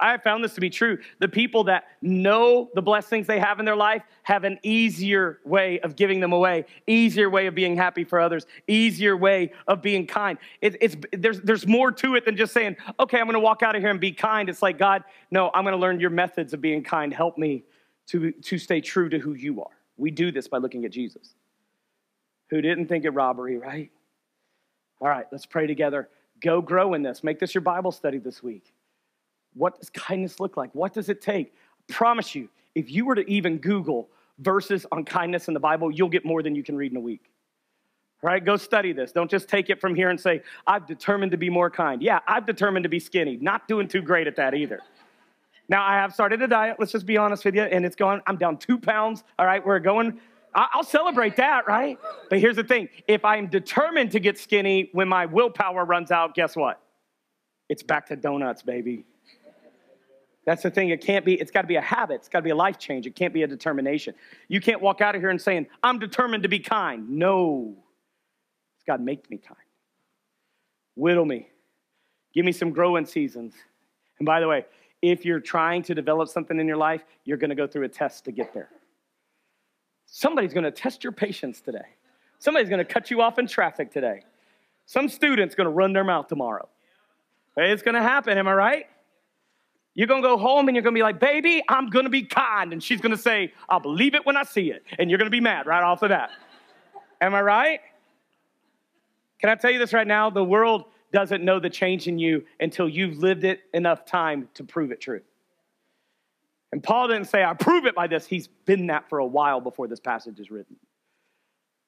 I have found this to be true. The people that know the blessings they have in their life have an easier way of giving them away, easier way of being happy for others, easier way of being kind. It, it's, there's, there's more to it than just saying, okay, I'm going to walk out of here and be kind. It's like, God, no, I'm going to learn your methods of being kind. Help me to, to stay true to who you are. We do this by looking at Jesus, who didn't think it robbery, right? All right, let's pray together. Go grow in this. Make this your Bible study this week. What does kindness look like? What does it take? I promise you, if you were to even Google verses on kindness in the Bible, you'll get more than you can read in a week. All right, go study this. Don't just take it from here and say, I've determined to be more kind. Yeah, I've determined to be skinny. Not doing too great at that either. Now, I have started a diet, let's just be honest with you, and it's gone. I'm down two pounds. All right, we're going, I'll celebrate that, right? But here's the thing if I'm determined to get skinny when my willpower runs out, guess what? It's back to donuts, baby. That's the thing. It can't be, it's got to be a habit. It's got to be a life change. It can't be a determination. You can't walk out of here and saying, I'm determined to be kind. No. It's to make me kind. Whittle me. Give me some growing seasons. And by the way, if you're trying to develop something in your life, you're going to go through a test to get there. Somebody's going to test your patience today. Somebody's going to cut you off in traffic today. Some student's going to run their mouth tomorrow. It's going to happen, am I right? You're to go home and you're to be like, baby, I'm to be kind. And she's to say, I'll believe it when I see it. And you're to be mad right off of that. Am I right? Can I tell you this right now? The world doesn't know the change in you until you've lived it enough time to prove it true. And Paul didn't say, I prove it by this. He's been that for a while before this passage is written.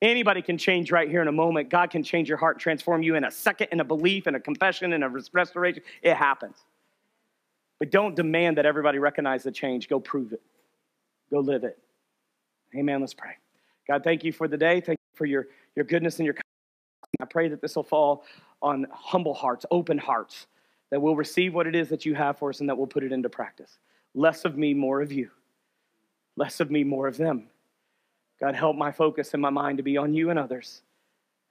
Anybody can change right here in a moment. God can change your heart, transform you in a second, in a belief, in a confession, in a restoration. It happens. But don't demand that everybody recognize the change. Go prove it. Go live it. Amen. Let's pray. God, thank you for the day. Thank you for your, your goodness and your kindness. I pray that this will fall on humble hearts, open hearts, that we'll receive what it is that you have for us and that we'll put it into practice. Less of me, more of you. Less of me, more of them. God, help my focus and my mind to be on you and others.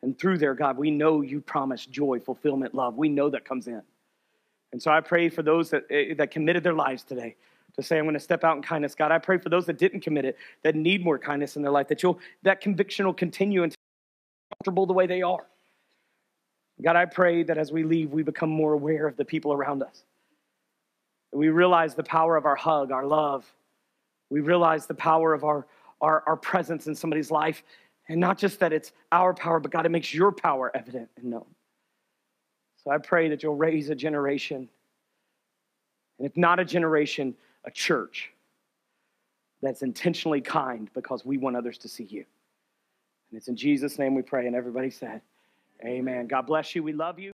And through there, God, we know you promise joy, fulfillment, love. We know that comes in. And so I pray for those that, eh, that committed their lives today to say, I'm going to step out in kindness. God, I pray for those that didn't commit it, that need more kindness in their life, that you'll, that conviction will continue until comfortable the way they are. God, I pray that as we leave, we become more aware of the people around us. We realize the power of our hug, our love. We realize the power of our, our, our presence in somebody's life. And not just that it's our power, but God, it makes your power evident and known. I pray that you'll raise a generation, and if not a generation, a church that's intentionally kind because we want others to see you. And it's in Jesus' name we pray. And everybody said, Amen. God bless you. We love you.